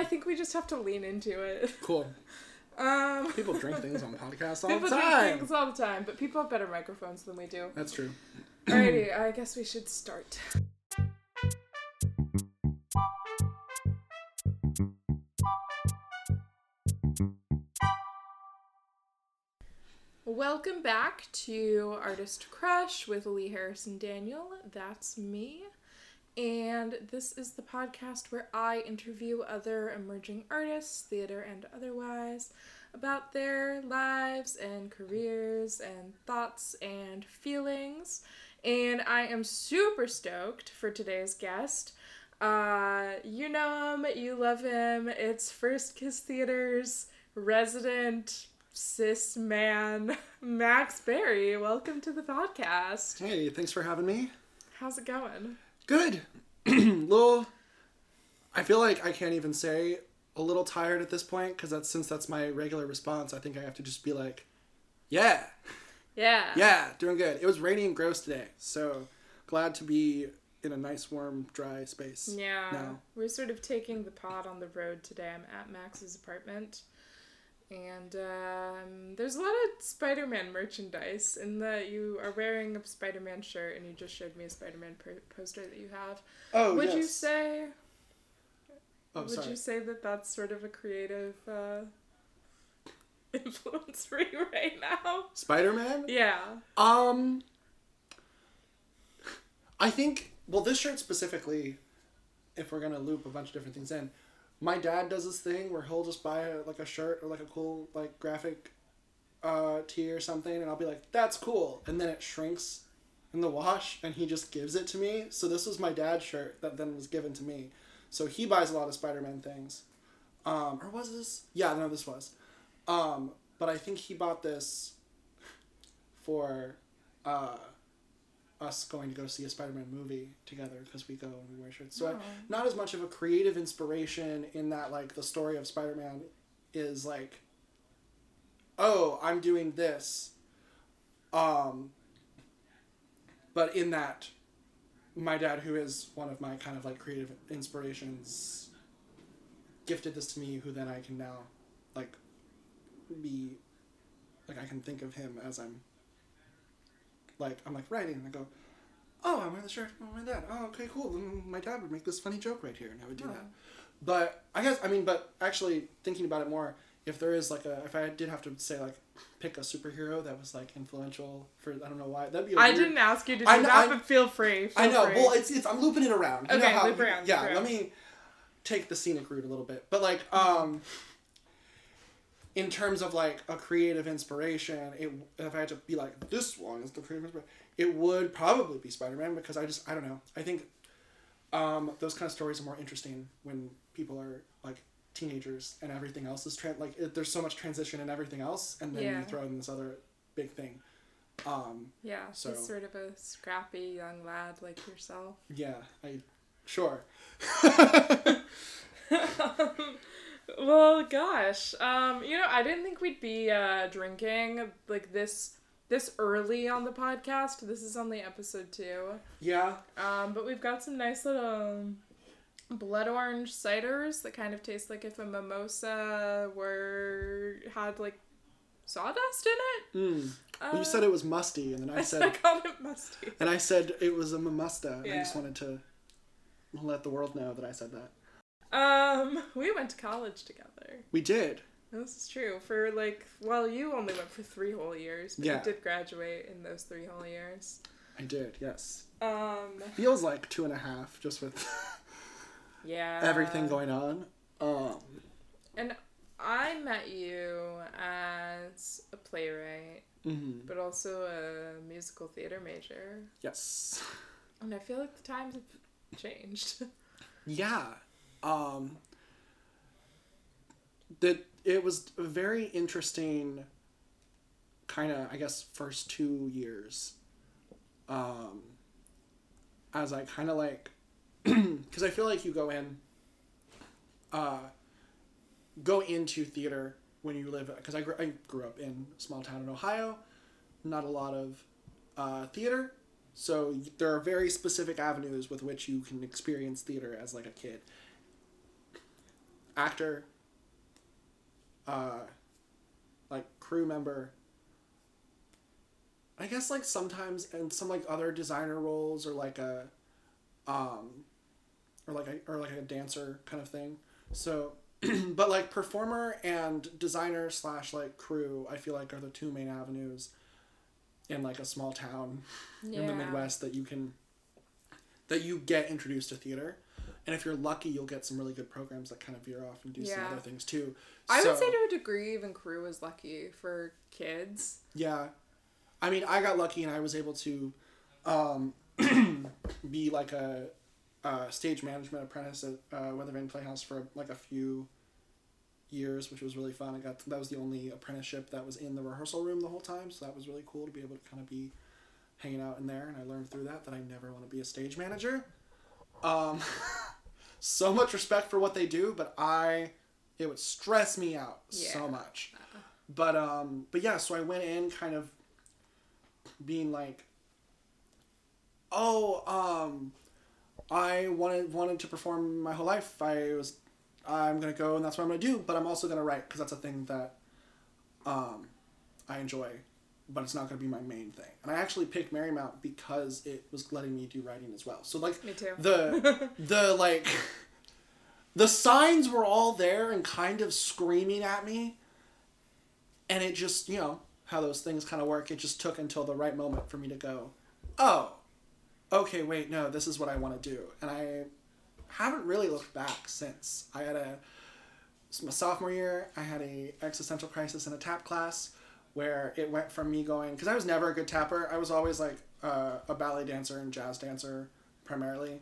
I think we just have to lean into it. Cool. Um, People drink things on podcasts all people the drink time. things all the time, but people have better microphones than we do. That's true. Alrighty, I guess we should start. Welcome back to Artist Crush with Lee Harrison Daniel. That's me. And this is the podcast where I interview other emerging artists, theater and otherwise, about their lives and careers and thoughts and feelings. And I am super stoked for today's guest. Uh, you know him, you love him. It's First Kiss Theatre's resident cis man, Max Berry. Welcome to the podcast. Hey, thanks for having me. How's it going? Good. little. I feel like I can't even say a little tired at this point because that's since that's my regular response. I think I have to just be like, yeah, Yeah. yeah, doing good. It was rainy and gross today, so glad to be in a nice, warm, dry space. Yeah. No. We're sort of taking the pod on the road today. I'm at Max's apartment. And um, there's a lot of Spider Man merchandise in that you are wearing a Spider Man shirt and you just showed me a Spider Man per- poster that you have. Oh, would yes. you say Oh, would sorry. you say that that's sort of a creative uh, influence for you right now? Spider Man. Yeah. Um, I think well, this shirt specifically, if we're gonna loop a bunch of different things in, my dad does this thing where he'll just buy a, like a shirt or like a cool like graphic, uh, tee or something, and I'll be like, "That's cool," and then it shrinks in the wash, and he just gives it to me. So this was my dad's shirt that then was given to me. So he buys a lot of Spider Man things, um, or was this? Yeah, no, this was, um, but I think he bought this for uh, us going to go see a Spider-Man movie together because we go and we wear shirts. So I, Oh. not as much of a creative inspiration in that like the story of Spider-Man is like, oh, I'm doing this. Um, but in that, my dad, who is one of my kind of like creative inspirations, gifted this to me. Who then I can now, like, be, like I can think of him as I'm like I'm like writing and I go, oh, I'm wearing the shirt from my dad. Oh, okay, cool. Then my dad would make this funny joke right here, and I would do Oh. that. But I guess I mean, but actually thinking about it more, if there is like a, if I did have to say like, pick a superhero that was like influential for I don't know why that'd be. A I weird- didn't ask you to do I know- that, I- but feel free. I know. free. Well, it's it's I'm looping it around. You know Okay, how- loop around, Yeah, loop let me take the scenic route a little bit, but like um. In terms of like a creative inspiration, it if I had to be like this one is the creative inspiration, it would probably be Spider Man because I just I don't know I think, um, those kind of stories are more interesting when people are like teenagers and everything else is tran like it, there's so much transition and everything else, and then Yeah. you throw in this other big thing. Um, Yeah, So- he's sort of a scrappy young lad like yourself. yeah, I sure. well, gosh, um, you know, I didn't think we'd be uh, drinking like this this early on the podcast. This is only episode two, yeah. um, but we've got some nice little blood orange ciders that kind of taste like if a mimosa were had like sawdust in it. Mm. Uh, you said it was musty, and then I I said, called it musty. and I said it was a mamusta. and I just wanted to let the world know that I said that. Um, we went to college together. We did. This is true. For like, well, you only went for three whole years, but Yeah. you did graduate in those three whole years. I did. Yes. Um, Feels like two and a half, just with yeah. everything going on. Um. And I met you as a playwright, mhm. but also a musical theater major. Yes. And I feel like the times have changed. Yeah. Um. That it was a very interesting. Kind of, I guess, first two years. Um. As I kind of like, because I feel like you go in. Uh. Go into theater when you live because I, gr- I grew up in small town in Ohio, not a lot of uh, theater, so there are very specific avenues with which you can experience theater as like a kid. Actor, uh, like crew member. I guess like sometimes and some like other designer roles or like a, um, or like a or like a dancer kind of thing. So, but like performer and designer slash like crew, I feel like are the two main avenues in like a small town in the Midwest that you can that you get introduced to theater. And if you're lucky, you'll get some really good programs that kind of veer off and do some other things too. I would say to a degree, even crew is lucky for kids. Yeah. I mean, I got lucky and I was able to um, be like a, a stage management apprentice at uh, Weathervane Playhouse for like a few years, which was really fun. I got that was the only apprenticeship that was in the rehearsal room the whole time, so that was really cool to be able to kind of be hanging out in there. And I learned through that that I never want to be a stage manager. Um, so much respect for what they do, but I it would stress me out so much. But um, but yeah, so I went in kind of being like, oh, um, I wanted wanted to perform my whole life. I was, I'm gonna go and that's what I'm gonna do. But I'm also gonna write because that's a thing that, um, I enjoy, but it's not gonna be my main thing. And I actually picked Marymount because it was letting me do writing as well. So like Me too. the the like the signs were all there and kind of screaming at me and it just you know how those things kind of work it just took until the right moment for me to go oh okay wait no this is what i want to do and i haven't really looked back since i had a my sophomore year i had a existential crisis in a tap class where it went from me going because i was never a good tapper. I was always like uh, a ballet dancer and jazz dancer primarily.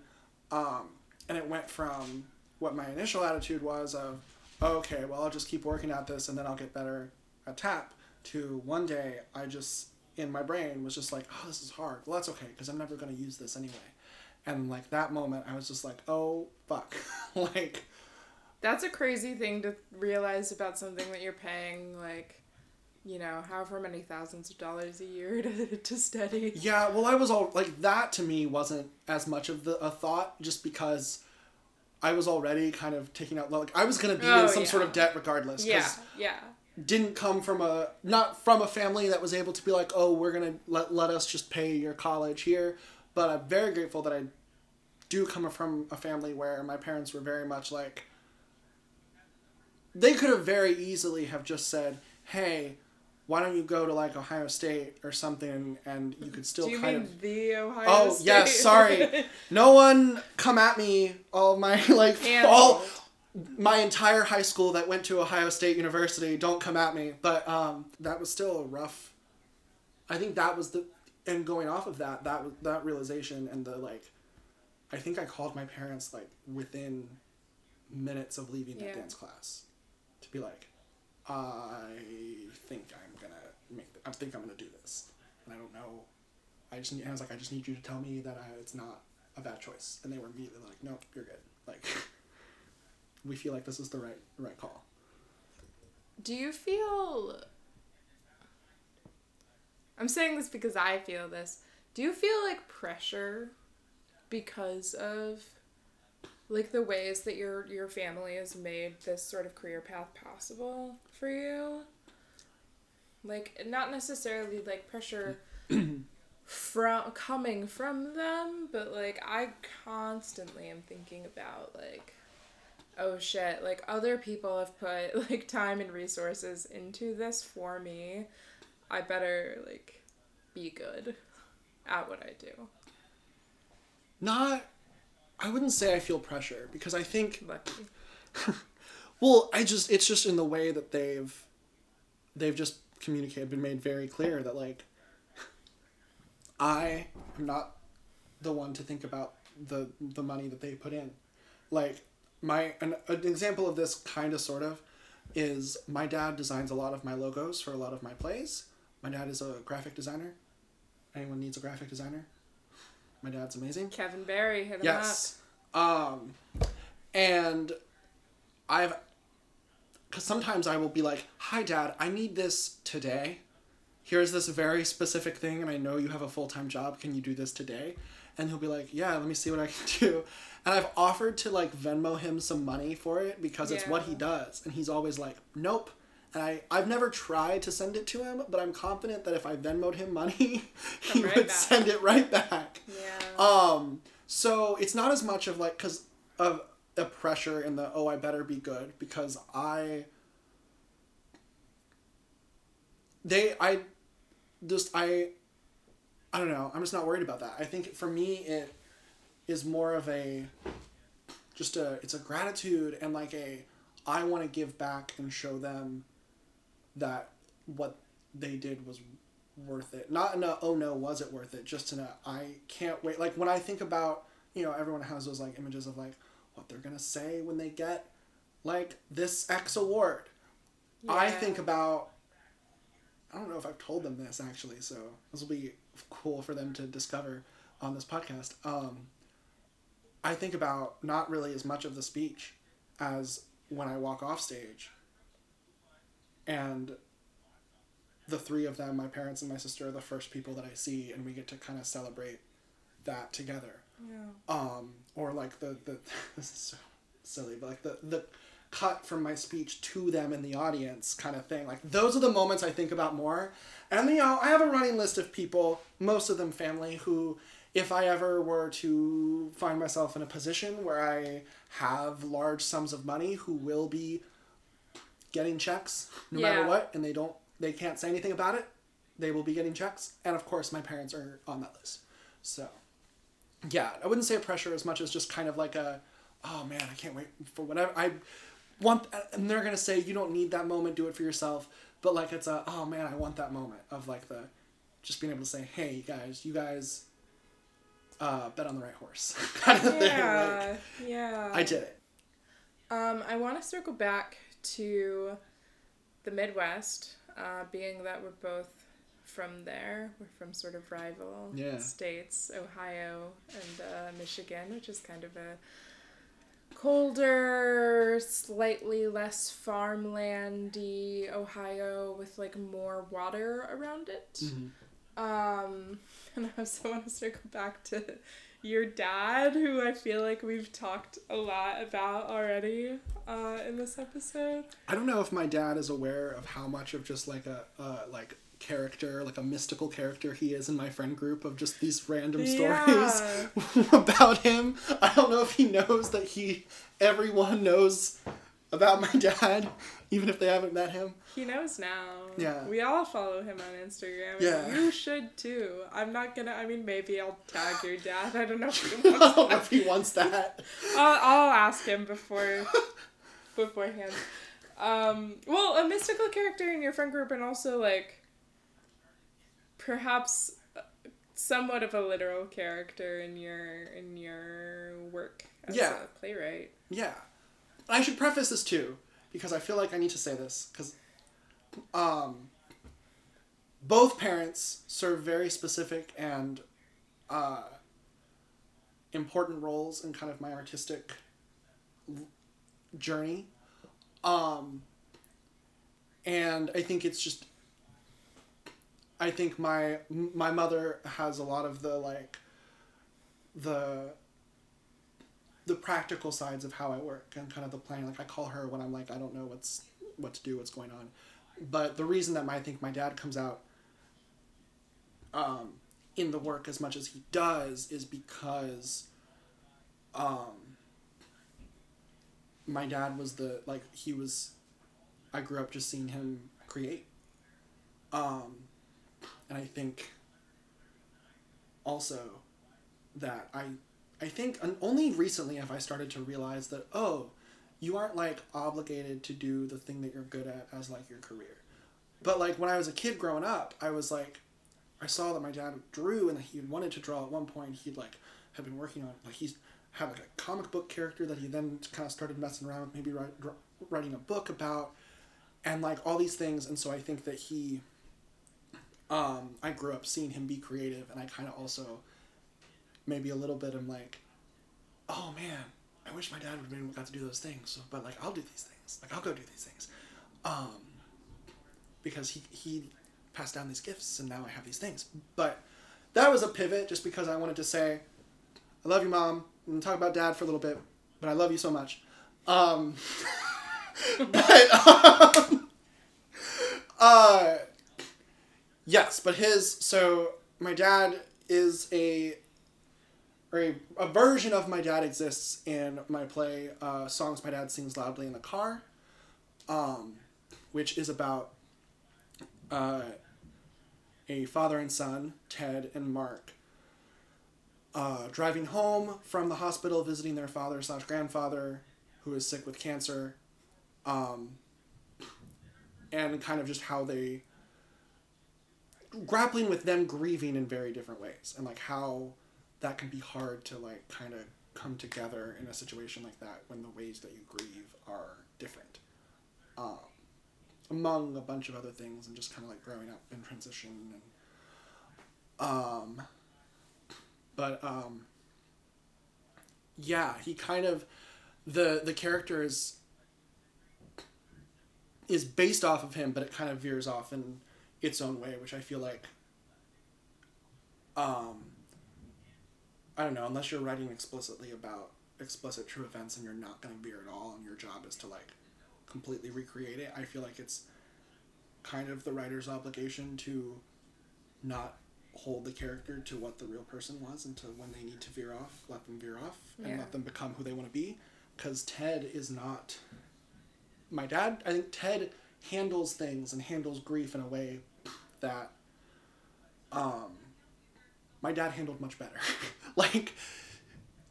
Um, and it went from what my initial attitude was of okay well i'll just keep working at this and then i'll get better at tap to one day i just in my brain was just like oh this is hard. Well that's okay because i'm never to use this anyway. And like that moment i was just like oh fuck. Like That's a crazy thing to realize about something that you're paying, like, you know, however many thousands of dollars a year to, to study. Yeah, well, I was all like that to me wasn't as much of the a thought just because I was already kind of taking out like I was gonna be Oh, in some yeah. sort of debt regardless. Yeah, yeah. Didn't come from a not from a family that was able to be like, oh, we're gonna let let us just pay your college here. But I'm very grateful that I do come from a family where my parents were very much like. They could have very easily have just said, "Hey, why don't you go to like Ohio State or something, and you could still Do you kind mean of." the Ohio State? Oh State? yes, sorry. No one come at me. All my like all my entire high school that went to Ohio State University. Don't come at me. But um, that was still a rough. I think that was the and going off of that that was that realization and the like. I think I called my parents like within minutes of leaving Yeah. that dance class, to be like, I think I'm gonna make. th- I think I'm gonna do this, and I don't know I just need, I was like, I just need you to tell me that I, it's not a bad choice. And they were immediately like, no, you're good. Like, we feel like this is the right right call. Do you feel. I'm saying this because I feel this. Do you feel like pressure because of like the ways that your your family has made this sort of career path possible for you? Like not necessarily like pressure from coming from them, but like I constantly am thinking about like oh shit, like other people have put like time and resources into this for me. I better like be good at what I do. Not, I wouldn't say I feel pressure because I think, Lucky. well, I just it's just in the way that they've, they've just communicated, been made very clear that like, I am not the one to think about the the money that they put in, like my an, an example of this kind of sort of is my dad designs a lot of my logos for a lot of my plays. My dad is a graphic designer. Anyone needs a graphic designer? My dad's amazing. Kevin Berry hit him Yes. Um, and I've, because sometimes I will be like, "Hi, Dad, I need this today. Here's this very specific thing, and I know you have a full time job. Can you do this today?" and he'll be like, "Yeah, let me see what I can do." And I've offered to like Venmo him some money for it because it's what he does, and he's always like, "Nope." And I I've never tried to send it to him, but I'm confident that if I Venmoed him money, he right would back. send it right back. Yeah. Um, so it's not as much of like because of a pressure in the oh I better be good because I they I just I I don't know I'm just not worried about that. I think for me it is more of a just a it's a gratitude and like a I want to give back and show them that what they did was worth it. Not in a oh no was it worth it. Just in a I can't wait. Like when I think about you know everyone has those like images of like what they're gonna say when they get like this X award. I think about. I don't know if I've told them this actually, so this will be cool for them to discover on this podcast. Um, I think about not really as much of the speech as when I walk off stage. And the three of them, my parents and my sister, are the first people that I see, and we get to kind of celebrate that together Yeah. um, or like the the this is so silly, but like the the cut from my speech to them in the audience kind of thing. Like those are the moments I think about more. And you know, I have a running list of people, most of them family, who if I ever were to find myself in a position where I have large sums of money who will be getting checks no Yeah. matter what and they don't they can't say anything about it, they will be getting checks. And of course my parents are on that list. So yeah, I wouldn't say a pressure as much as just kind of like a, oh man, I can't wait for whatever I want, and they're gonna say you don't need that moment, do it for yourself. But like it's a, oh man, I want that moment of like the, just being able to say, hey you guys, you guys, uh, bet on the right horse, kind of thing. Like, Yeah. Yeah. I did it. Um, I want to circle back to the Midwest, uh, being that we're both from there. We're from sort of rival Yeah. states, Ohio and uh, Michigan, which is kind of a colder, slightly less farmlandy Ohio with like more water around it. Mm-hmm. Um, and I also want to circle back to your dad, who I feel like we've talked a lot about already uh, in this episode. I don't know if my dad is aware of how much of just like a uh, like character, like a mystical character he is in my friend group of just these random stories about him. I don't know if he knows that he everyone knows about my dad, even if they haven't met him. He knows now. Yeah. We all follow him on Instagram. Yeah. You should too. I'm not gonna, I mean, maybe I'll tag your dad. I don't know if he wants don't if he wants that. I'll, I'll ask him before beforehand. Um, well, a mystical character in your friend group, and also like perhaps uh, somewhat of a literal character in your in your work as Yeah. a playwright. Yeah. I should preface this too, because I feel like I need to say this, because um, both parents serve very specific and uh, important roles in kind of my artistic journey. Um, and I think it's just, I think my my mother has a lot of the like, the the practical sides of how I work and kind of the plan. Like I call her when I'm like I don't know what's what to do, what's going on. But the reason that my, I think my dad comes out um, in the work as much as he does is because um, my dad was the like he was. I grew up just seeing him create, um, and I think also that I I think only recently have I started to realize that oh, you aren't like obligated to do the thing that you're good at as like your career. But like when I was a kid growing up, I was like I saw that my dad drew and that he wanted to draw at one point. He'd like had been working on like he's had like a comic book character that he then kind of started messing around with, maybe write, writing a book about, and like all these things. And so I think that he, um, I grew up seeing him be creative, and I kind of also, maybe a little bit, I'm like, oh man, I wish my dad would have been got to do those things. So, but like I'll do these things. Like I'll go do these things, um, because he he passed down these gifts, and now I have these things. But that was a pivot, just because I wanted to say I love you, mom. I'm talk about dad for a little bit, but I love you so much. Um, but um, uh, yes, but his so my dad is a or a, a version of my dad exists in my play uh, songs my dad sings loudly in the car um, which is about uh, a father and son ted and mark uh, driving home from the hospital visiting their father slash grandfather who is sick with cancer um, and kind of just how they grappling with them grieving in very different ways and like how that can be hard to like kind of come together in a situation like that when the ways that you grieve are different. Um, among a bunch of other things and just kind of like growing up in transition and um but um yeah he kind of the the character is is based off of him but it kind of veers off in its own way which i feel like um I don't know, unless you're writing explicitly about explicit true events and you're not going to veer at all and your job is to like completely recreate it, I feel like it's kind of the writer's obligation to not hold the character to what the real person was and to when they need to veer off, let them veer off and Yeah. let them become who they want to be. Because Ted is not. My dad, I think Ted handles things and handles grief in a way that um, my dad handled much better. like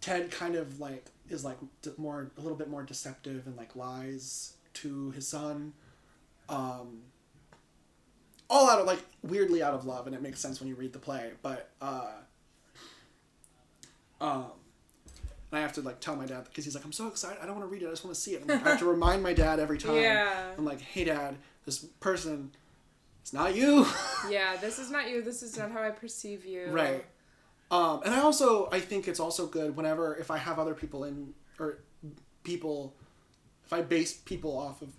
Ted kind of like is like more a little bit more deceptive and like lies to his son. Um, all out of like weirdly out of love, and it makes sense when you read the play. But uh, um, and I have to like tell my dad because he's like, I'm so excited. I don't want to read it. I just want to see it. Like, I have to remind my dad every time. Yeah. I'm like, hey dad, this person, it's not you. Yeah, this is not you. This is not how I perceive you. Right. Um, and I also I think it's also good whenever if I have other people in or people if I base people off of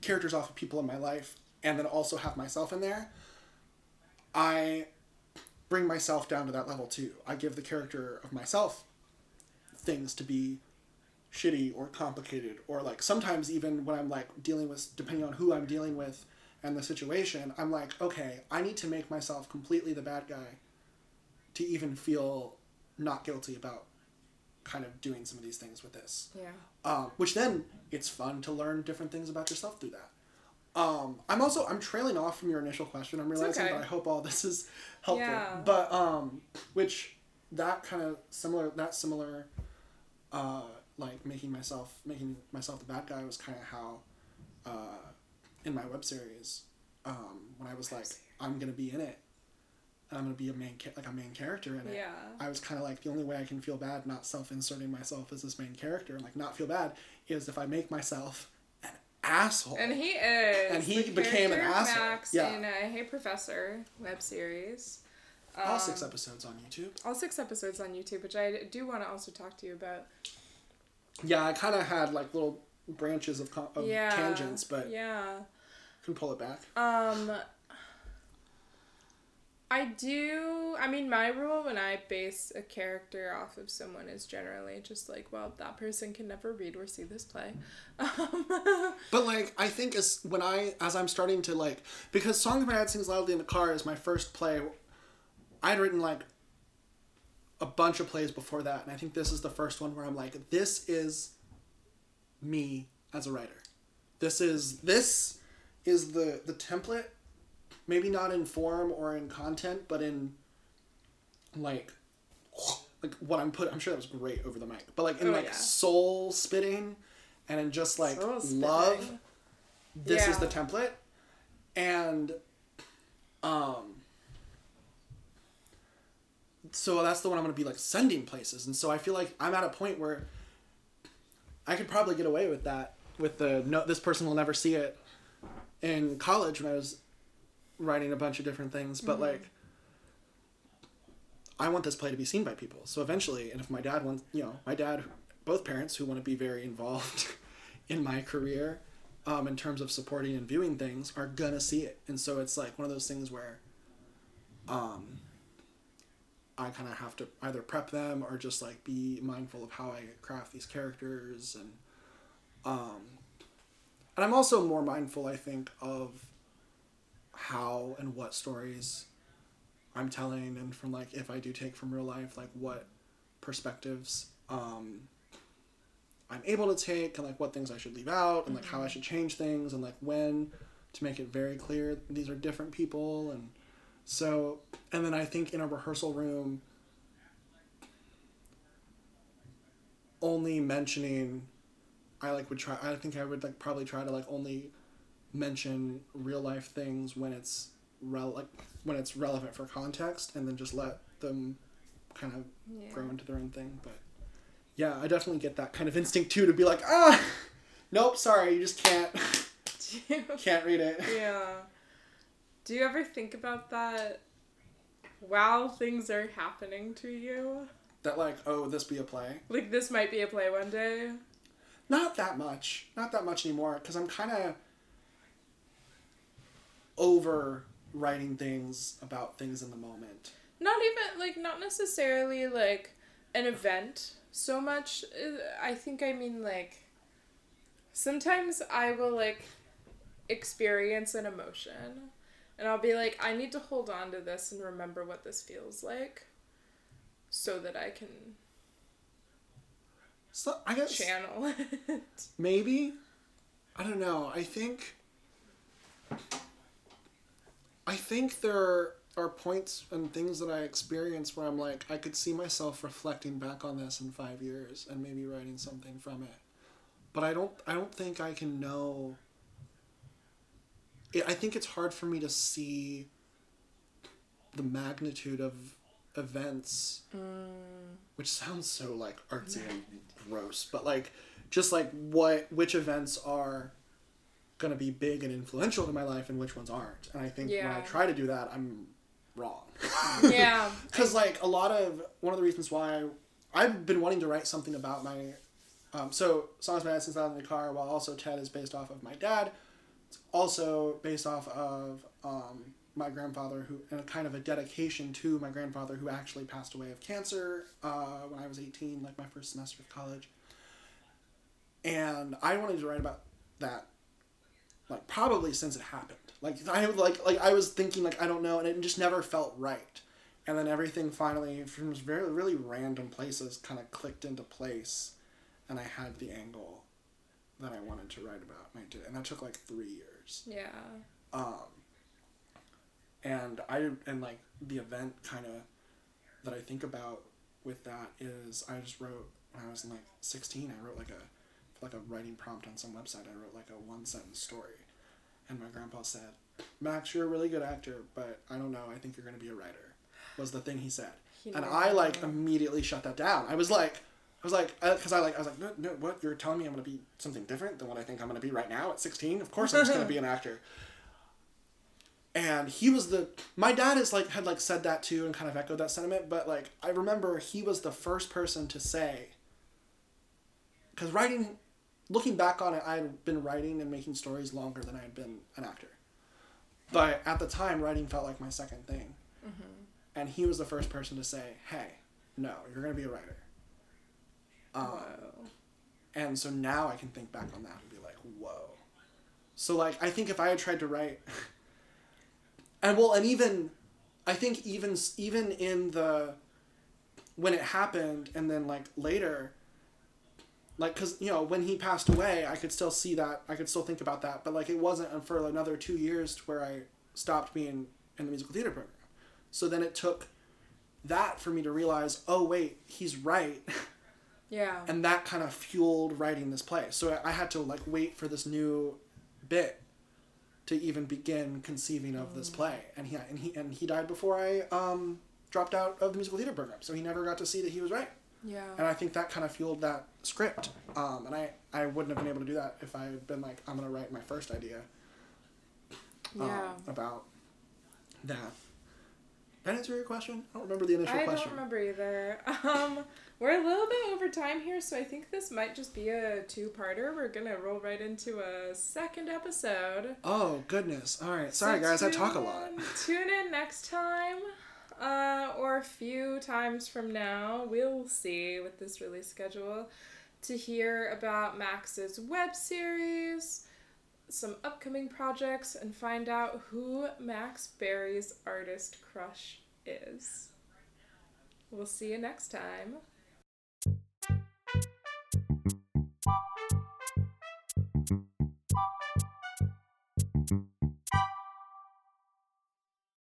characters off of people in my life and then also have myself in there, I bring myself down to that level too. I give the character of myself things to be shitty or complicated or like sometimes even when I'm like dealing with depending on who I'm dealing with and the situation, I'm like, okay, I need to make myself completely the bad guy to even feel not guilty about kind of doing some of these things with this. Yeah. Um, which then it's fun to learn different things about yourself through that. Um, I'm also I'm trailing off from your initial question. I'm realizing, okay. but I hope all this is helpful. Yeah. But um, which that kind of similar that similar, uh, like making myself making myself the bad guy was kind of how, uh, in my web series, um, when I was like I'm gonna be in it, and I'm gonna be a main ca- like a main character in it. Yeah. I was kind of like the only way I can feel bad, not self-inserting myself as this main character, and like not feel bad, is if I make myself an asshole. And he is. And he became an asshole. Max Yeah. in uh, Hey Professor web series. All six Um, episodes on YouTube. All six episodes on YouTube, which I do want to also talk to you about. Yeah, I kind of had like little branches of, of yeah. tangents, but yeah. can pull it back. Um, I do. I mean, my rule when I base a character off of someone is generally just like, well, that person can never read or see this play. Um, But like, I think as when I as I'm starting to like because "Song of My Dad Sings Loudly in the Car" is my first play. I'd written like a bunch of plays before that, and I think this is the first one where I'm like, this is me as a writer. This is this is the the template, maybe not in form or in content, but in like like what I'm put. I'm sure that was great over the mic, but like in Oh, like yeah. soul spitting, and in just like love. This is the template, and um. So that's the one I'm gonna be like sending places, and so I feel like I'm at a point where I could probably get away with that with the no this person will never see it in college when I was writing a bunch of different things. But like I want this play to be seen by people. So eventually and if my dad wants you know my dad both parents who want to be very involved in my career um, in terms of supporting and viewing things are gonna see it. And so it's like one of those things where um, I kind of have to either prep them or just like be mindful of how I craft these characters and um and I'm also more mindful I think of how and what stories I'm telling and from like if I do take from real life like what perspectives um I'm able to take and like what things I should leave out and like how I should change things and like when to make it very clear these are different people and so and then I think in a rehearsal room only mentioning I like would try I think I would like probably try to like only mention real life things when it's rel- like when it's relevant for context and then just let them kind of Yeah. grow into their own thing but yeah I definitely get that kind of instinct too to be like ah nope sorry you just can't can't read it yeah. Do you ever think about that while things are happening to you? that like oh this be a play Like this might be a play one day. not that much not that much anymore because i'm kind of over writing things about things in the moment Not even like not necessarily like an event so much. uh, I think I mean like sometimes I will like experience an emotion and I'll be like I need to hold on to this and remember what this feels like so that I can so i guess channel it. maybe i don't know i think i think there are points and things that i experience where i'm like i could see myself reflecting back on this in five years and maybe writing something from it but i don't i don't think i can know it, i think it's hard for me to see the magnitude of events which sounds so like artsy and gross but like just like what which events are gonna be big and influential to my life and which ones aren't and i think when i try to do that i'm wrong. Yeah. because like a lot of one of the reasons why I, i've been wanting to write something about my um, so songs by since out in the car while also ted is based off of my dad it's also based off of um, my grandfather who and a kind of a dedication to my grandfather who actually passed away of cancer uh, when i was 18 like my first semester of college. And i wanted to write about that like probably since it happened. Like i like like i was thinking like i don't know and it just never felt right. And then everything finally from very really random places kind of clicked into place and i had the angle that i wanted to write about and i did and that took like three years. Yeah. um and i and like the event kind of that i think about with that is i just wrote when i was like 16 i wrote like a like a writing prompt on some website. I wrote like a one sentence story. And my grandpa said max you're a really good actor but i don't know i think you're going to be a writer was the thing he said. He and i like immediately shut that down. I was like I was like, uh, because I like, I was like, no, no, what? You're telling me I'm gonna be something different than what I think I'm gonna be right now at 16? Of course, I'm just gonna be an actor. And he was the my dad is like had like said that too and kind of echoed that sentiment but like i remember he was the first person to say because writing looking back on it i had been writing and making stories longer than i had been an actor. But at the time writing felt like my second thing. Mm-hmm. And he was the first person to say hey no you're going to be a writer um, Whoa. and so now I can think back on that and be like, whoa. So like I think if I had tried to write, and well, and even, I think even even in the, when it happened, and then like later. Like, cause you know when he passed away, I could still see that. I could still think about that, but like it wasn't for another two years to where I stopped being in the musical theater program. So then it took that for me to realize, oh wait, he's right. Yeah. and that kind of fueled writing this play. So i had to like wait for this new bit to even begin conceiving of this play. And he and he and he died before i um, dropped out of the musical theater program. So he never got to see that he was right. Yeah. and i think that kind of fueled that script. Um, and i i wouldn't have been able to do that if i had been like i'm going to write my first idea um, Yeah. about that did I answer your question? I don't remember the initial I question. I don't remember either. Um, we're a little bit over time here, so I think this might just be a two-parter. We're gonna roll right into a second episode. Oh goodness! All right, sorry So guys, I talk a lot. Tune in next time. uh, or a few times from now, we'll see with this release schedule, to hear about Max's web series, some upcoming projects, and find out who Max Berry's artist crush is. We'll see you next time.